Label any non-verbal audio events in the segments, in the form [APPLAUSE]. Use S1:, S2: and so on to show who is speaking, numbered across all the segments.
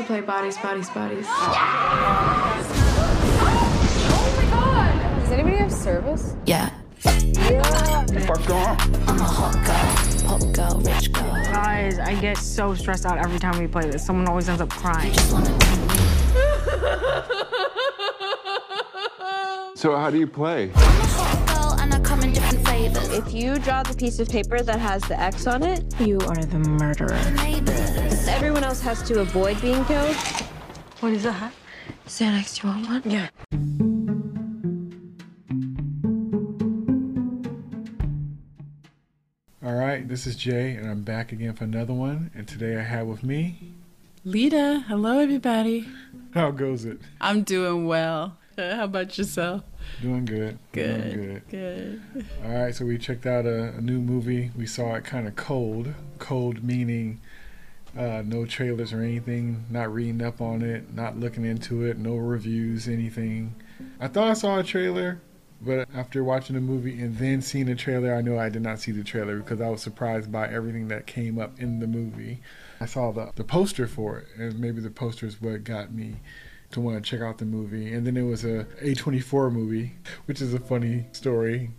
S1: to play bodies, bodies, bodies.
S2: Does anybody have service?
S3: Yeah.
S4: What's going on?
S3: I'm a hot girl, pop girl, rich girl.
S5: Guys, I get so stressed out every time we play this. Someone always ends up crying.
S3: Just wanna be me.
S4: So how do you play?
S3: Come in different flavors.
S2: If you draw the piece of paper that has the X on it,
S5: You are the murderer.
S3: Neighbors.
S2: everyone else has to avoid being killed.
S5: What is that?
S1: Xanax, do you want one?
S5: Yeah.
S6: All right, this is Jay, and I'm back again for another one. And today I have with me,
S7: Leda, hello everybody.
S6: how goes it?
S7: I'm doing well. [LAUGHS] How about yourself?
S6: Doing good.
S7: Good.
S6: Doing good.
S7: Good. [LAUGHS]
S6: All right, so we checked out a, a new movie. We saw it kind of cold. Cold meaning uh, no trailers or anything, not reading up on it, not looking into it, no reviews, anything. I thought I saw a trailer, but after watching the movie and then seeing the trailer, I know I did not see the trailer because I was surprised by everything that came up in the movie. I saw the, the poster for it, and maybe the poster is what got me to want to check out the movie. And then it was a A24 movie, which is a funny story.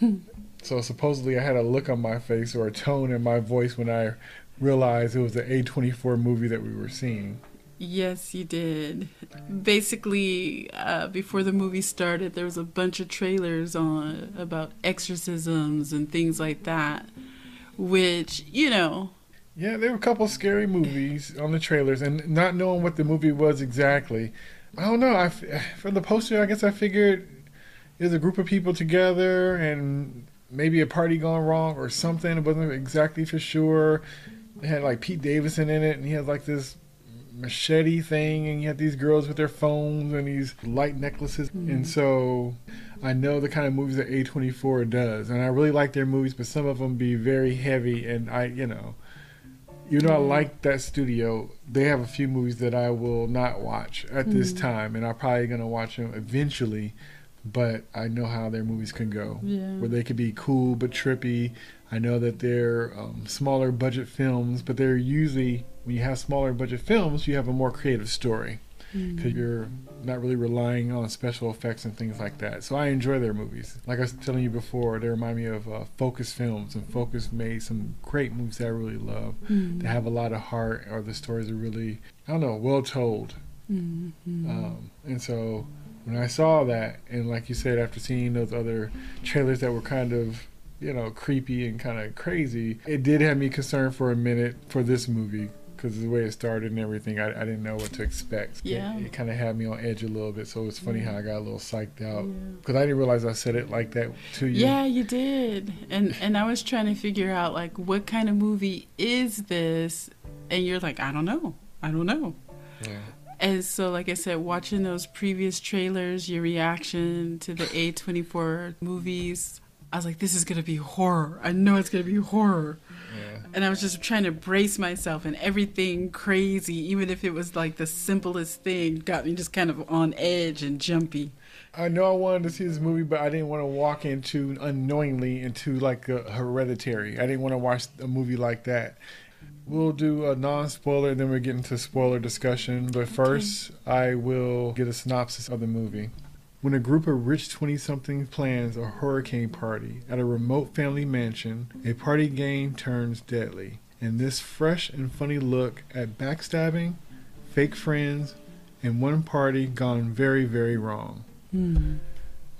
S6: [LAUGHS] so supposedly I had a look on my face or a tone in my voice when I realized it was an A24 movie that we were seeing.
S7: Yes, you did. Basically, uh, before the movie started, there was a bunch of trailers on about exorcisms and things like that, which, you know,
S6: Yeah, there were a couple scary movies on the trailers, and not knowing what the movie was exactly. I don't know. I f- from the poster, I guess I figured there's a group of people together and maybe a party gone wrong or something. It wasn't exactly for sure. It had like Pete Davidson in it, and he had like this machete thing, and you had these girls with their phones and these light necklaces, hmm. and so. I know the kind of movies that A24 does, and I really like their movies, but some of them be very heavy, and I, you know, even though I like that studio, they have a few movies that I will not watch at this time, and I'm probably gonna watch them eventually. But I know how their movies can go,
S7: Yeah.
S6: where they could be cool but trippy. I know that they're um, smaller budget films, but they're usually when you have smaller budget films, you have a more creative story because you're not really relying on special effects and things like that. So I enjoy their movies. Like I was telling you before, they remind me of uh, Focus Films, and Focus made some great movies that I really love. They have a lot of heart, or the stories are really, I don't know, well told. Um, and so when I saw that, and like you said, after seeing those other trailers that were kind of, you know, creepy and kind of crazy, it did have me concerned for a minute for this movie because the way it started and everything, I, I didn't know what to expect.
S7: Yeah.
S6: It, it kind of had me on edge a little bit, so it's funny how I got a little psyched out because I didn't realize I said it like that to you.
S7: Yeah, you did. And and I was trying to figure out like what kind of movie is this? And you're like, I don't know. I don't know.
S6: Yeah.
S7: And so like I said, watching those previous trailers, your reaction to the A24 movies, I was like, this is going to be horror. I know it's going to be horror.
S6: Yeah.
S7: And I was just trying to brace myself and everything crazy, even if it was like the simplest thing, got me just kind of on edge and jumpy.
S6: I know I wanted to see this movie, but I didn't want to walk into unknowingly into like a hereditary. I didn't want to watch a movie like that. We'll do a non spoiler, then we'll get into spoiler discussion. But first, I will get a synopsis of the movie. When a group of rich 20 somethings plans a hurricane party at a remote family mansion, a party game turns deadly. And this fresh and funny look at backstabbing, fake friends, and one party gone very, very wrong.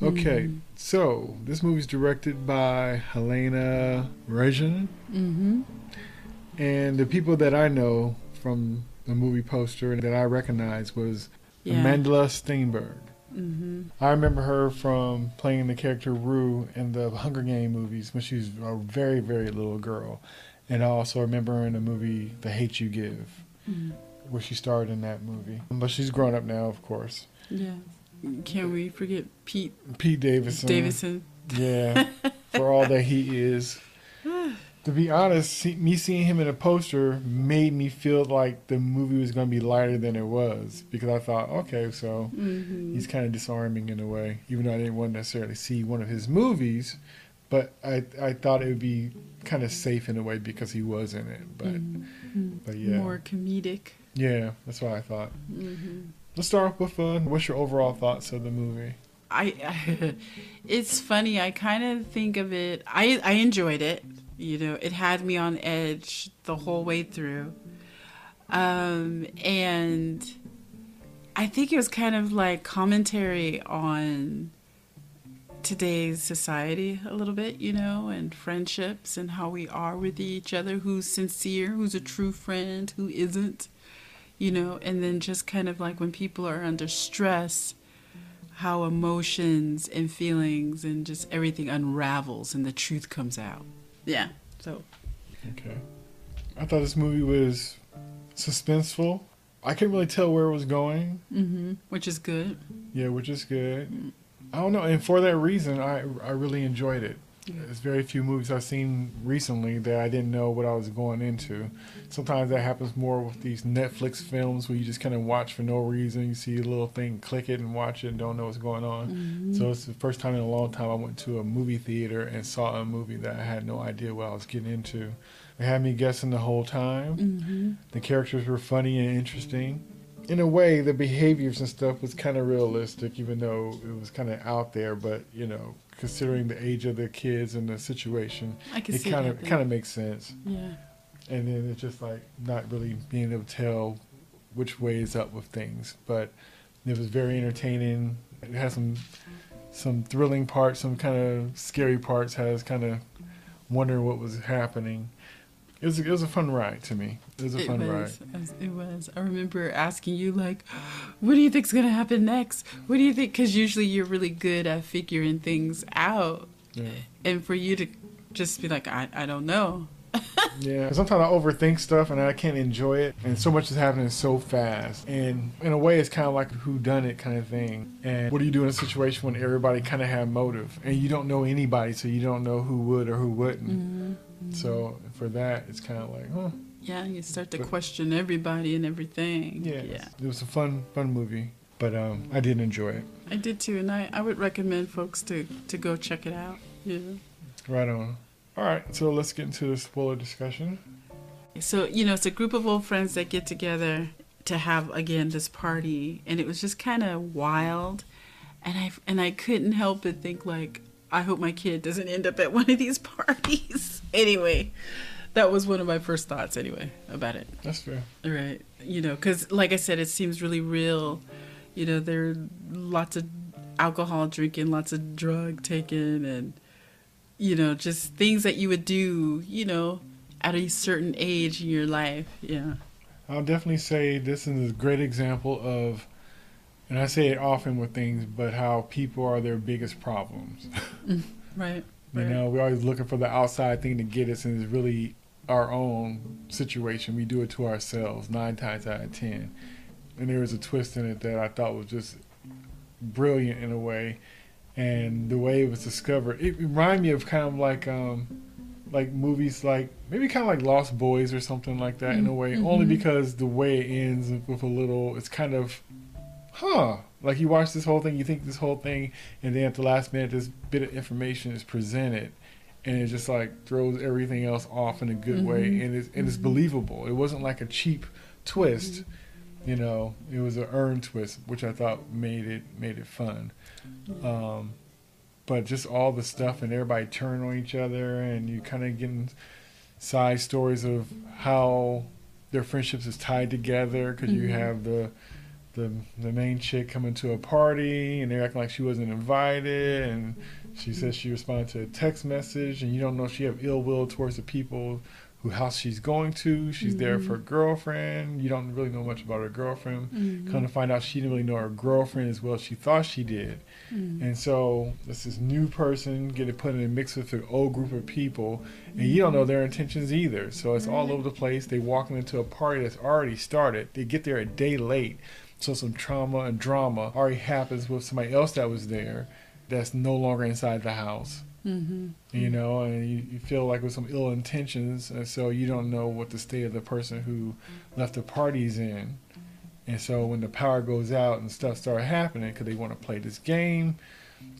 S6: Okay, so this movie's directed by Halina Reijn.
S7: Mm-hmm.
S6: And the people that I know from the movie poster and that I recognize was
S7: Yeah.
S6: Amandla Stenberg.
S7: Mm-hmm.
S6: I remember her from playing the character Rue in the Hunger Game movies when she was a very, very little girl. And I also remember her in the movie The Hate You Give, where she starred in that movie. But she's grown up now, of course.
S7: Yeah. Can't we forget Pete
S6: Pete Davidson.
S7: Davidson?
S6: Yeah, [LAUGHS] for all that he is. To be honest, see, me seeing him in a poster made me feel like the movie was going to be lighter than it was because I thought, okay, so
S7: Mm-hmm.
S6: he's kind of disarming in a way, even though I didn't want to necessarily see one of his movies. But I I thought it would be kind of safe in a way because he was in it. But but yeah,
S7: More comedic.
S6: Yeah, that's what I thought. Let's start off with uh, what's your overall thoughts of the movie?
S7: I, [LAUGHS] it's funny. I kind of think of it. I I enjoyed it. You know, it had me on edge the whole way through. Um, and I think it was kind of like commentary on today's society a little bit, you know, and friendships and how we are with each other, who's sincere, who's a true friend, who isn't, you know, and then just kind of like when people are under stress, how emotions and feelings and just everything unravels and the truth comes out. Yeah. So,
S6: Okay. I thought this movie was suspenseful. I couldn't really tell where it was going.
S7: Mm-hmm. which is good.
S6: Yeah, which is good. I don't know, and for that reason, I I really enjoyed it. There's very few movies I've seen recently that I didn't know what I was going into. Sometimes that happens more with these Netflix films where you just kind of watch for no reason. You see a little thing, click it, and watch it, and don't know what's going on. Mm-hmm. So it's the first time in a long time I went to a movie theater and saw a movie that I had no idea what I was getting into. It had me guessing the whole time. Mm-hmm. The characters were funny and interesting in a way, the behaviors and stuff was kind of realistic, even though it was kind of out there. But you know, considering the age of the kids and the situation,
S7: I
S6: it kind of kind of makes sense.
S7: Yeah.
S6: And then it's just like not really being able to tell which way is up with things. But it was very entertaining. It had some some thrilling parts, some kind of scary parts. Has kind of wondering what was happening. It was it was a fun ride to me. It was a
S7: It
S6: fun ride.
S7: was, as- It was. I remember asking you, like, what do you think's going to happen next? What do you think? Because usually you're really good at figuring things out.
S6: Yeah.
S7: And for you to just be like, I, I don't know. [LAUGHS]
S6: Yeah, sometimes I overthink stuff and I can't enjoy it, and so much is happening so fast. And in a way, it's kind of like a who done it kind of thing. And what do you do in a situation when everybody kind of have motive, and you don't know anybody, so you don't know who would or who wouldn't. Mm-hmm. So for that, it's kind of like, huh?
S7: Yeah, you start to
S6: But-
S7: question everybody and everything.
S6: Yeah,
S7: Yeah.
S6: it was a fun, fun movie, but um, I did enjoy it.
S7: I did too. And I, I would recommend folks to, to go check it out. Yeah.
S6: Right on. All right, so let's get into the spoiler discussion.
S7: So, you know, it's a group of old friends that get together to have again this party and it was just kind of wild. And I and I couldn't help but think like I hope my kid doesn't end up at one of these [LAUGHS] parties. anyway, that was one of my first thoughts anyway about it.
S6: That's fair.
S7: Right. You know, cuz like I said it seems really real. You know, there are lots of alcohol drinking, lots of drug taking and you know, just things that you would do, you know, at a certain age in your life. Yeah.
S6: I'll definitely say this is a great example of, and I say it often with things, but how people are their biggest problems. [LAUGHS]
S7: Mm, right.
S6: You
S7: Right.
S6: know, we're always looking for the outside thing to get us, and it's really our own situation. We do it to ourselves nine times out of ten. And there was a twist in it that I thought was just brilliant in a way, and the way it was discovered. It reminded me of kind of like um, like movies like maybe kind of like Lost Boys or something like that in a mm, way. Mm-hmm. Only because the way it ends with a little, it's kind of, huh. Like you watch this whole thing, you think this whole thing, and then at the last minute, this bit of information is presented, and it just like throws everything else off in a good way, mm-hmm. and it's and it's mm-hmm. believable. It wasn't like a cheap twist, mm-hmm. you know. It was an earned twist, which I thought made it made it fun. Um, but just all the stuff and everybody turning on each other, and you kind of getting side stories of how their friendships is tied together because you have the the the main chick coming to a party and they're acting like she wasn't invited and she says she responded to a text message and you don't know if she have ill will towards the people who house she's going to. She's there mm-hmm. for a girlfriend. You don't really know much about her girlfriend. Mm-hmm. Come to find out she didn't really know her girlfriend as well as she thought she did. Mm-hmm. And so it's this new person getting put in a mix with an old group of people and you don't know their intentions either. So it's all over the place. They walking into a party that's already started. They get there a day late so some trauma and drama already happens with somebody else that was there that's no longer inside the house. Mm-hmm. You know, and you, you feel like with some ill intentions, and so you don't know what the state of the person who left the party's in. And so when the power goes out and stuff start happening, because they want to play this game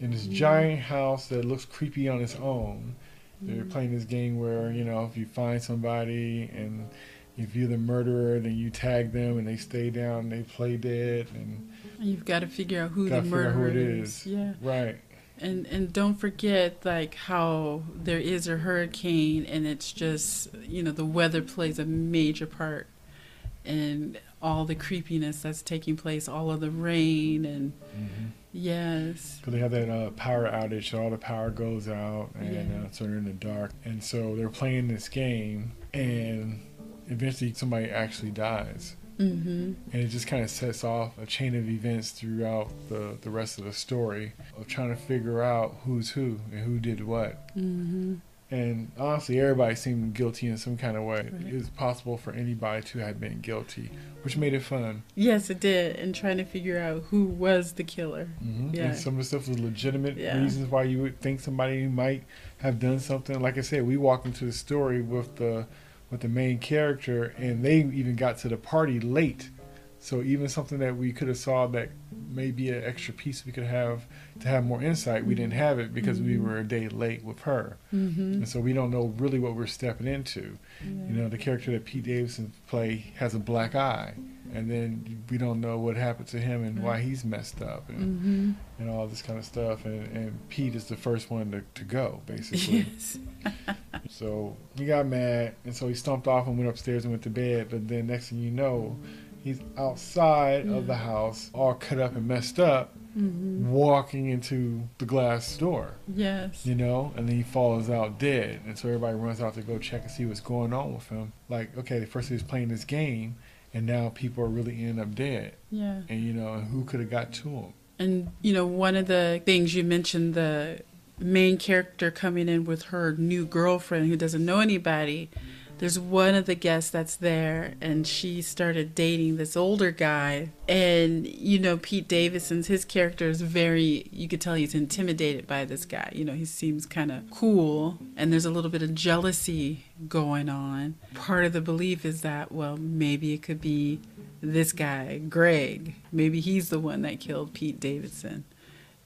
S6: in this giant house that looks creepy on its own. They're playing this game where you know if you find somebody and if you're the murderer, then you tag them and they stay down and they play dead and
S7: You've got to figure out who the
S6: figure who
S7: murderer
S6: it
S7: is.
S6: is.
S7: Yeah.
S6: Right.
S7: And and don't forget like how there is a hurricane and it's just you know the weather plays a major part and all the creepiness that's taking place, all of the rain and yes.
S6: Because they have that uh, power outage, so all the power goes out, and
S7: Yeah.
S6: uh, so they're in the dark. And so they're playing this game, and eventually somebody actually dies.
S7: Mhm.
S6: And it just kind of sets off a chain of events throughout the, the rest of the story of trying to figure out who's who and who did what.
S7: Mhm.
S6: And honestly, everybody seemed guilty in some kind of way.
S7: Right.
S6: It was possible for anybody to have been guilty, which made it fun.
S7: Yes, it did. And trying to figure out who was the killer.
S6: hmm
S7: Yeah.
S6: And some of the stuff was legitimate
S7: Yeah.
S6: reasons why you would think somebody might have done something. Like I said, we walked into the story with the with the main character, and they even got to the party late. So even something that we could have saw that may be an extra piece we could have to have more insight, we didn't have it because we were a day late with her,
S7: Mm-hmm.
S6: and so we don't know really what we're stepping into. You know, the character that Pete Davidson play has a black eye, and then we don't know what happened to him and why he's messed up and,
S7: Mm-hmm.
S6: and all this kind of stuff. And, and Pete is the first one to, to go, basically. [LAUGHS]
S7: Yes.
S6: so he got mad, and so he stomped off and went upstairs and went to bed. But then next thing you know, he's outside of the house, all cut up and messed up,
S7: Mm-hmm.
S6: walking into the glass door
S7: Yes.
S6: you know, and then he falls out dead. And so everybody runs out to go check and see what's going on with him. Like, okay, the first he was playing this game, and now people are really ending up dead.
S7: Yeah.
S6: And, you know, who could have got to them?
S7: And you know, one of the things you mentioned the main character coming in with her new girlfriend who doesn't know anybody. There's one of the guests that's there, and she started dating this older guy. And you know, Pete Davidson's his character is very. You could tell he's intimidated by this guy. You know, he seems kind of cool, and there's a little bit of jealousy going on. Part of the belief is that well, maybe it could be this guy, Greg. Maybe he's the one that killed Pete Davidson.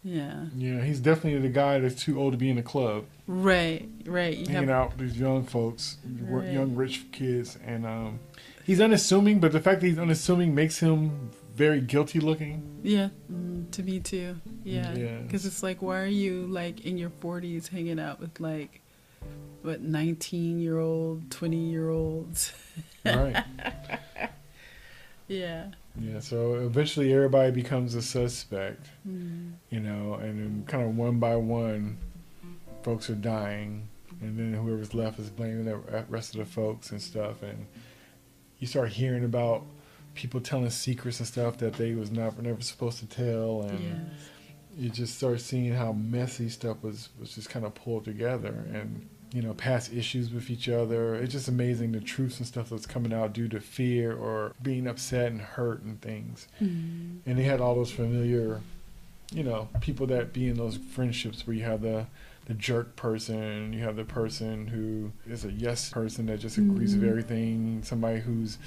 S7: Yeah.
S6: Yeah, he's definitely the guy that's too old to be in the club,
S7: Right, right. You
S6: hanging
S7: have,
S6: out with these young folks,
S7: Right.
S6: young rich kids. And um, he's unassuming, but the fact that he's unassuming makes him very guilty looking.
S7: yeah, mm, to me too. Yeah.
S6: Yes.
S7: Because it's like, why are you like in your 40s hanging out with like, what, 19 year old, 20 year olds?
S6: Right. [LAUGHS]
S7: Yeah.
S6: Yeah, so eventually everybody becomes a suspect,
S7: Mm.
S6: you know, and then kind of one by one, folks are dying, and then whoever's left is blaming the rest of the folks and stuff, and you start hearing about people telling secrets and stuff that they was not never supposed to tell, and
S7: Yes.
S6: you just start seeing how messy stuff was was just kind of pulled together, and you know, past issues with each other. It's just amazing the truths and stuff that's coming out due to fear or being upset and hurt and things.
S7: Mm.
S6: And they had all those familiar, you know, people that be in those friendships where you have the the jerk person, you have the person who is a yes person that just agrees with everything, somebody who's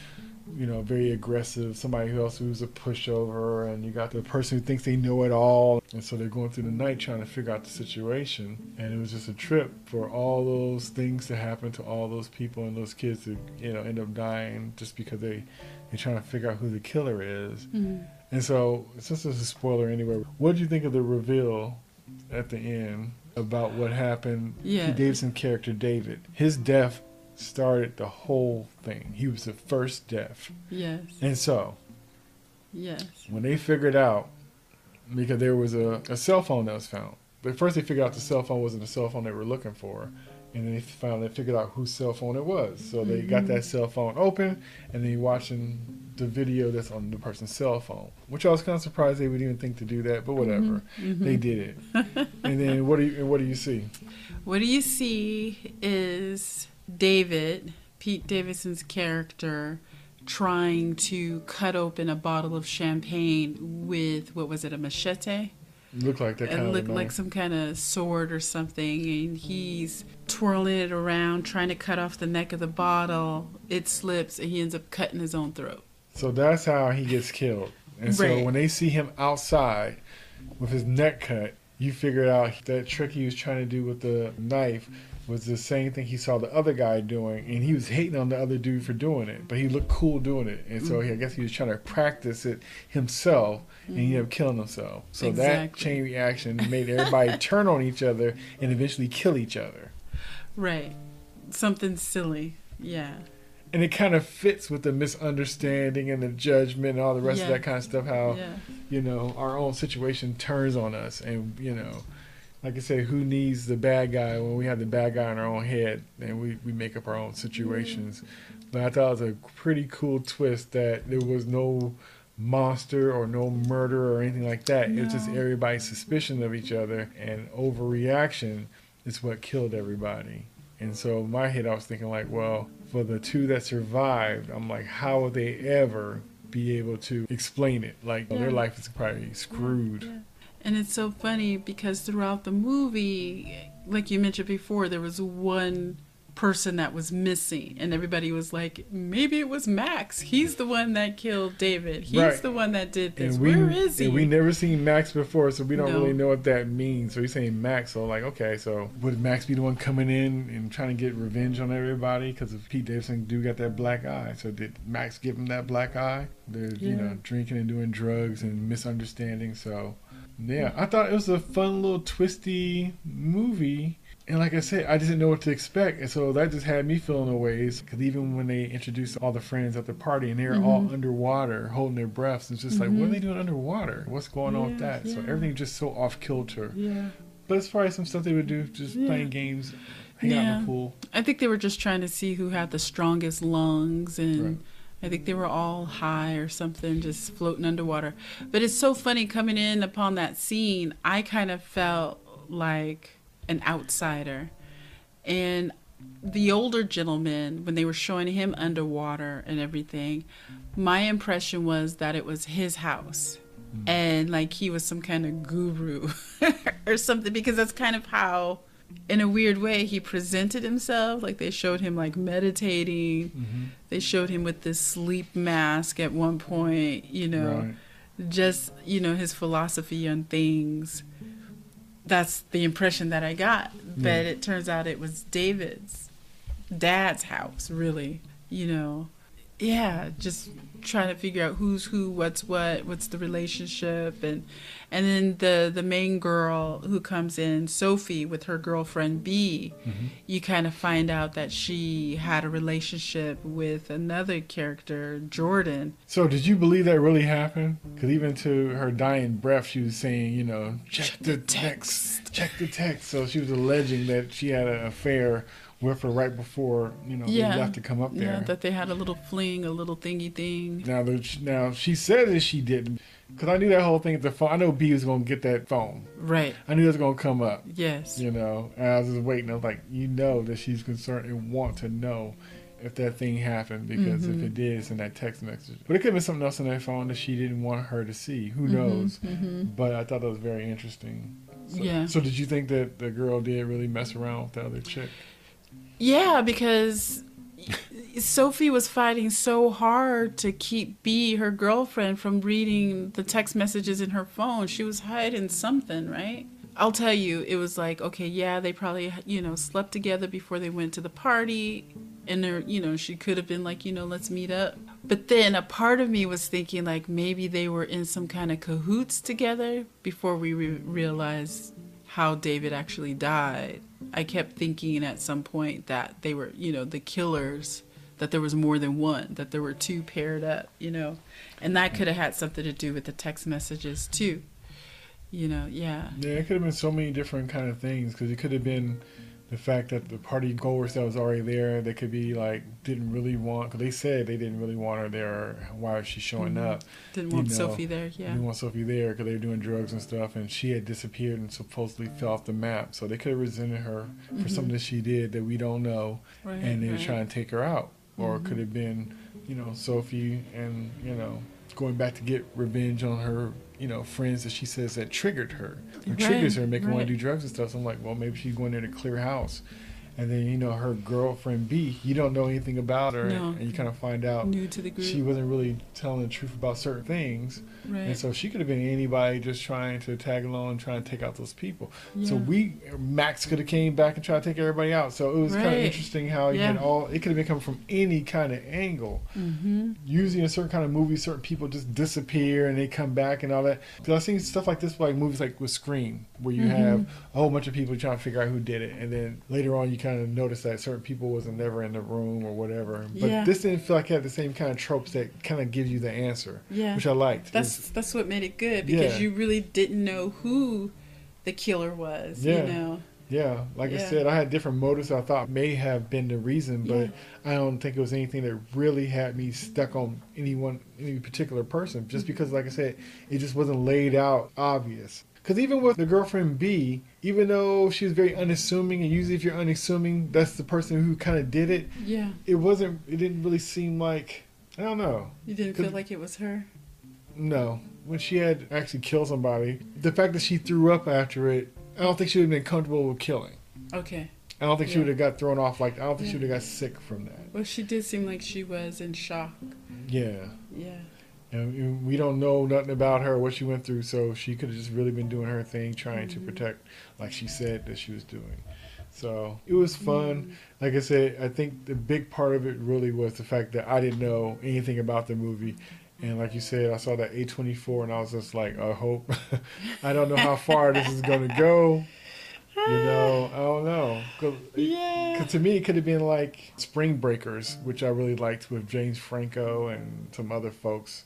S6: you know, very aggressive, somebody else who's a pushover, and you got the person who thinks they know it all, and so they're going through the night trying to figure out the situation. And it was just a trip for all those things to happen to all those people and those kids to, you know, end up dying just because they they're trying to figure out who the killer is.
S7: Mm.
S6: And so, since this is a spoiler anyway, what did you think of the reveal at the end about what happened?
S7: Yeah.
S6: Pete Davidson character David, his death started the whole thing. He was the first death.
S7: Yes.
S6: And so,
S7: Yes.
S6: when they figured out, because there was a, a cell phone that was found. But first, they figured out the cell phone wasn't the cell phone they were looking for, and then they finally figured out whose cell phone it was. So they got mm-hmm. that cell phone open, and then you're watching the video that's on the person's cell phone. Which I was kind of surprised they would even think to do that, but whatever, mm-hmm. Mm-hmm. they did it. and then what do you what do you see?
S7: What do you see is David, Pete Davidson's character, trying to cut open a bottle of champagne with, what was it, a machete?
S6: It looked like that kind
S7: looked like some kind of sword or something, and he's twirling it around, trying to cut off the neck of the bottle. It slips, and he ends up cutting his own throat.
S6: So that's how he gets killed. And so when they see him outside with his neck cut, you figure out that trick he was trying to do with the knife was the same thing he saw the other guy doing, and he was hating on the other dude for doing it, but he looked cool doing it, and so mm. he, I guess he was trying to practice it himself, and he ended up mm. killing himself. So that chain reaction made everybody [LAUGHS] turn on each other and eventually kill each other.
S7: Right. Something silly. Yeah.
S6: And it kind of fits with the misunderstanding and the judgment and all the rest of that kind of stuff. How
S7: Yeah.
S6: you know our own situation turns on us, and you know, like I said, who needs the bad guy when we have the bad guy in our own head, and we we make up our own situations. But I thought it was a pretty cool twist that there was no monster or no murder or anything like that. It's just everybody's suspicion of each other and overreaction is what killed everybody. And so in my head, I was thinking like, well, for the two that survived, I'm like, how would they ever be able to explain it? Like their life is probably screwed.
S7: Yeah. And it's so funny because throughout the movie, like you mentioned before, there was one person that was missing, and everybody was like, maybe it was Max. He's the one that killed David. He's
S6: Right.
S7: the one that did this.
S6: We,
S7: Where is he?
S6: we never seen Max before, so we don't
S7: No.
S6: really know what that means. So he's saying Max, so like, okay, so would Max be the one coming in and trying to get revenge on everybody? Because if Pete Davidson do got that black eye, so did Max give him that black eye? They're you know drinking and doing drugs and misunderstanding. So yeah, I thought it was a fun little twisty movie. And like I said, I just didn't know what to expect, and so that just had me feeling a ways. Because even when they introduced all the friends at the party, and they're all
S7: Mm-hmm.
S6: underwater, holding their breaths, it's just like, what are they doing underwater? What's going on with
S7: Yeah,
S6: that? So
S7: yeah.
S6: everything's just so off kilter.
S7: yeah.
S6: But as far as some stuff they would do, just
S7: Yeah.
S6: playing games, hang out in
S7: Yeah.
S6: the pool.
S7: I think they were just trying to see who had the strongest lungs and
S6: Right.
S7: I think they were all high or something, just floating underwater. But it's so funny coming in upon that scene. I kind of felt like an outsider. And the older gentleman, when they were showing him underwater and everything, my impression was that it was his house. Hmm. And like he was some kind of guru [LAUGHS] or something, because that's kind of how, in a weird way, he presented himself. Like they showed him like meditating, mm-hmm. they showed him with this sleep mask at one point, you know
S6: Right.
S7: just you know his philosophy on things that's the impression that i got but it turns out it was david's dad's house really you know yeah just trying to figure out who's who what's what what's the relationship and and then the the main girl who comes in sophie with her girlfriend b mm-hmm. you kind of find out that she had a relationship with another character jordan
S6: So did you believe that really happened? Because even to her dying breath, she was saying, you know, check, the, text. check the text. So she was alleging that she had an affair with her right before, you know,
S7: yeah
S6: they left to come up there.
S7: yeah that they had a little fling a little thingy thing
S6: Now, now she said that she didn't, because I knew that whole thing at the phone. I know B was gonna get that phone.
S7: right
S6: I knew it was gonna come up.
S7: yes
S6: You know, and I was just waiting. I was like, you know that she's concerned and want to know if that thing happened because
S7: Mm-hmm.
S6: if it did, it's in that text message. But it could have been something else in that phone that she didn't want her to see. Who
S7: Mm-hmm,
S6: knows? But I thought that was very interesting. So,
S7: Yeah.
S6: So did you think that the girl did really mess around with the other chick?
S7: Yeah, because Sophie was fighting so hard to keep B, her girlfriend, from reading the text messages in her phone. She was hiding something, right? I'll tell you, it was like, okay, yeah, they probably, you know, slept together before they went to the party. And you know, she could have been like, you know, let's meet up. But then a part of me was thinking, like, maybe they were in some kind of cahoots together before we re- realized how David actually died. I kept thinking at some point that they were, you know, the killers, that there was more than one, that there were two paired up, you know. And that could have had something to do with the text messages too. You know, yeah.
S6: Yeah, it could have been so many different kind of things because it could have been the fact that the party goers that was already there, they could be like didn't really want because they said they didn't really want her there. Why is she showing up?
S7: Didn't
S6: You
S7: want
S6: know,
S7: Sophie there, yeah.
S6: Didn't want Sophie there because they were doing drugs and stuff, and she had disappeared and supposedly fell off the map. So they could have resented her for something that she did that we don't know,
S7: Mm-hmm. Right,
S6: and they were
S7: right. Mm-hmm.
S6: trying to take her out. Or it could have been, you know, Sophie and you know going back to get revenge on her, you know, friends that she says that triggered her, or
S7: Right,
S6: triggers her, making her want to do drugs and stuff. So I'm like, well, maybe she's going there to clear house. And then you know her girlfriend B, you don't know anything about her,
S7: No.
S6: and you kind of find out
S7: New to the group.
S6: she wasn't really telling the truth about certain things,
S7: right.
S6: and so she could have been anybody just trying to tag along trying to take out those people.
S7: Yeah.
S6: So we Max could have came back and tried to take everybody out. So it was kind of interesting how you
S7: Yeah.
S6: had all it could have been coming from any kind of angle.
S7: mm-hmm.
S6: Using a certain kind of movie, certain people just disappear and they come back and all that. Because I've seen stuff like this, like movies like with Scream, where you
S7: Mm-hmm.
S6: have a whole bunch of people trying to figure out who did it, and then later on you kind of noticed that certain people wasn't never in the room or whatever. But
S7: Yeah.
S6: this didn't feel like it had the same kind of tropes that kind of give you the answer,
S7: Yeah.
S6: which I liked.
S7: That's that's what made it good because
S6: Yeah.
S7: you really didn't know who the killer was.
S6: Yeah.
S7: You know.
S6: Yeah, like I said, I had different motives I thought may have been the reason, but I don't think it was anything that really had me stuck on anyone, any particular person.
S7: Mm-hmm.
S6: Just because, like I said, it just wasn't laid out obvious. Because even with the girlfriend B, even though she was very unassuming, and usually if you're unassuming, that's the person who kind of did it.
S7: Yeah.
S6: It wasn't. It didn't really seem like. I don't know.
S7: You didn't feel like it was her.
S6: No, when she had actually killed somebody, the fact that she threw up after it, I don't think she would have been comfortable with killing.
S7: Okay.
S6: I don't think she would have got thrown off like I don't think she would have got sick from that.
S7: Well, she did seem like she was in shock.
S6: Yeah.
S7: Yeah.
S6: And we don't know nothing about her, what she went through, so she could have just really been doing her thing, trying to mm-hmm. protect, like she said that she was doing. So it was fun. Mm-hmm. Like I said, I think the big part of it really was the fact that I didn't know anything about the movie. And like you said, I saw that A24 and I was just like, I hope. [LAUGHS] I don't know how far this is going to go. You [LAUGHS] know, I don't know. 'Cause
S7: Yeah.
S6: 'cause to me, it could have been like Spring Breakers, which I really liked with James Franco and some other folks.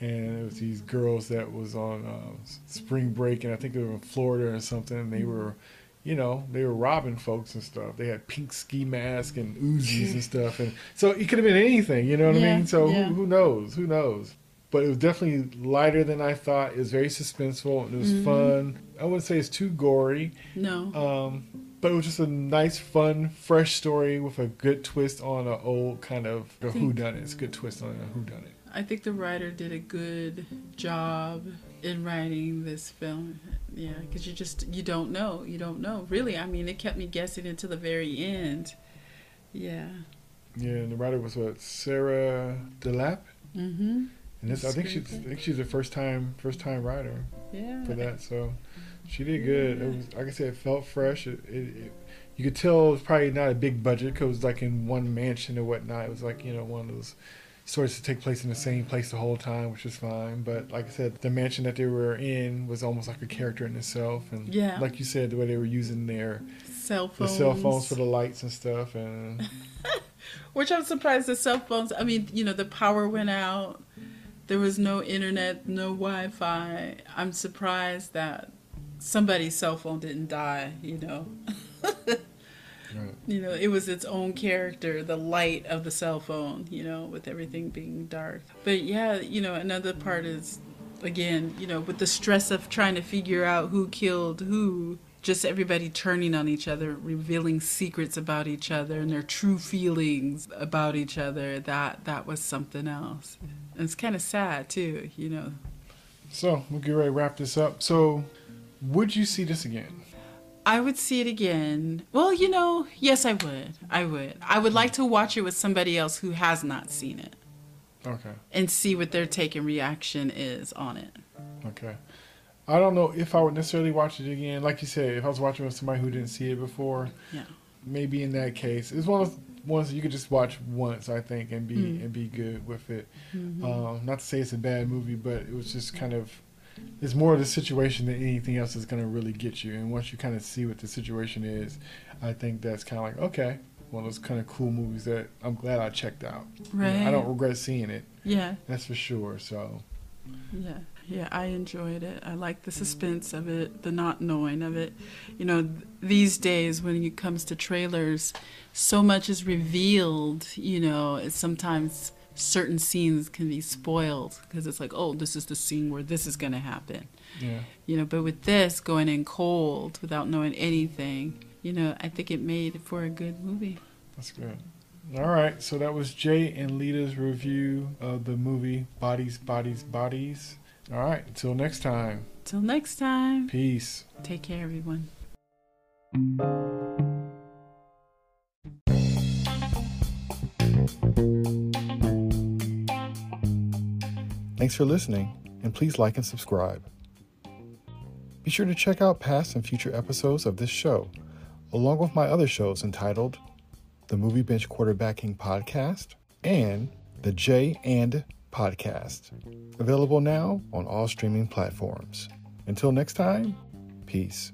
S6: And it was these girls that was on uh, spring break, and I think they were in Florida or something. And they were, you know, they were robbing folks and stuff. They had pink ski masks and Uzis and [LAUGHS] stuff, and so it could have been anything. You know what I mean? So
S7: yeah.
S6: who, who knows? Who knows? But it was definitely lighter than I thought. It was very suspenseful and it was
S7: Mm-hmm.
S6: fun. I wouldn't say it's too gory.
S7: No.
S6: Um, but it was just a nice, fun, fresh story with a good twist on an old kind of a whodunit. It's a good twist on a whodunit.
S7: I think the writer did a good job in writing this film. Yeah, because you just you don't know, you don't know. Really, I mean, it kept me guessing until the very end. Yeah.
S6: Yeah, and the writer was what Sarah DeLappe,
S7: Mm-hmm.
S6: And this I think she's I think she's a first time first time writer
S7: Yeah.
S6: for that. So she did good. It was like I said, it felt fresh. It, it, it you could tell it was probably not a big budget because it was like in one mansion or whatnot. It was like you know one of those stories to take place in the same place the whole time, which is fine. But like I said, the mansion that they were in was almost like a character in itself. And
S7: Yeah.
S6: like you said, the way they were using their
S7: Cell phones, the
S6: cell phones for the lights and stuff, and [LAUGHS]
S7: Which I'm surprised the cell phones. I mean, you know, the power went out. There was no internet, no Wi-Fi. I'm surprised that somebody's cell phone didn't die. You know.
S6: Right. [LAUGHS]
S7: You know, it was its own character, the light of the cell phone, you know, with everything being dark. But yeah, you know, another part is, again, you know, with the stress of trying to figure out who killed who, just everybody turning on each other, revealing secrets about each other and their true feelings about each other. That that was something else. And it's kind of sad too, you know.
S6: so we'll get ready to wrap this up. So, would you see this again?
S7: I would see it again. Well, you know, yes, I would. I would. I would like to watch it with somebody else who has not seen it
S6: Okay.
S7: and see what their take and reaction is on it.
S6: Okay. I don't know if I would necessarily watch it again. Like you said, if I was watching with somebody who didn't see it before,
S7: Yeah.
S6: maybe in that case, it's one of those ones you could just watch once, I think, and be
S7: Mm.
S6: and be good with it.
S7: Mm-hmm.
S6: Um, not to say it's a bad movie, but it was just kind of it's more of the situation than anything else is going to really get you. And once you kind of see what the situation is, I think that's kind of like okay, one of those kind of cool movies that I'm glad I checked out. You know, I don't regret seeing it.
S7: Yeah.
S6: That's for sure. So
S7: Yeah. Yeah, I enjoyed it. I like the suspense of it, the not knowing of it. You know, th- these days when it comes to trailers, so much is revealed, you know, it's sometimes certain scenes can be spoiled because it's like, oh, this is the scene where this is going to happen.
S6: yeah.
S7: You know, but with this going in cold without knowing anything, you know, I think it made for a good movie.
S6: That's good. All right, so that was Jay and Leda's review of the movie Bodies, Bodies, Bodies. All right, until next time,
S7: Till next time,
S6: peace.
S7: take care, everyone.
S6: Thanks for listening, and please like and subscribe. Be sure to check out past and future episodes of this show, along with my other shows entitled The Movie Bench Quarterbacking Podcast and The J and Podcast, available now on all streaming platforms. Until next time, peace.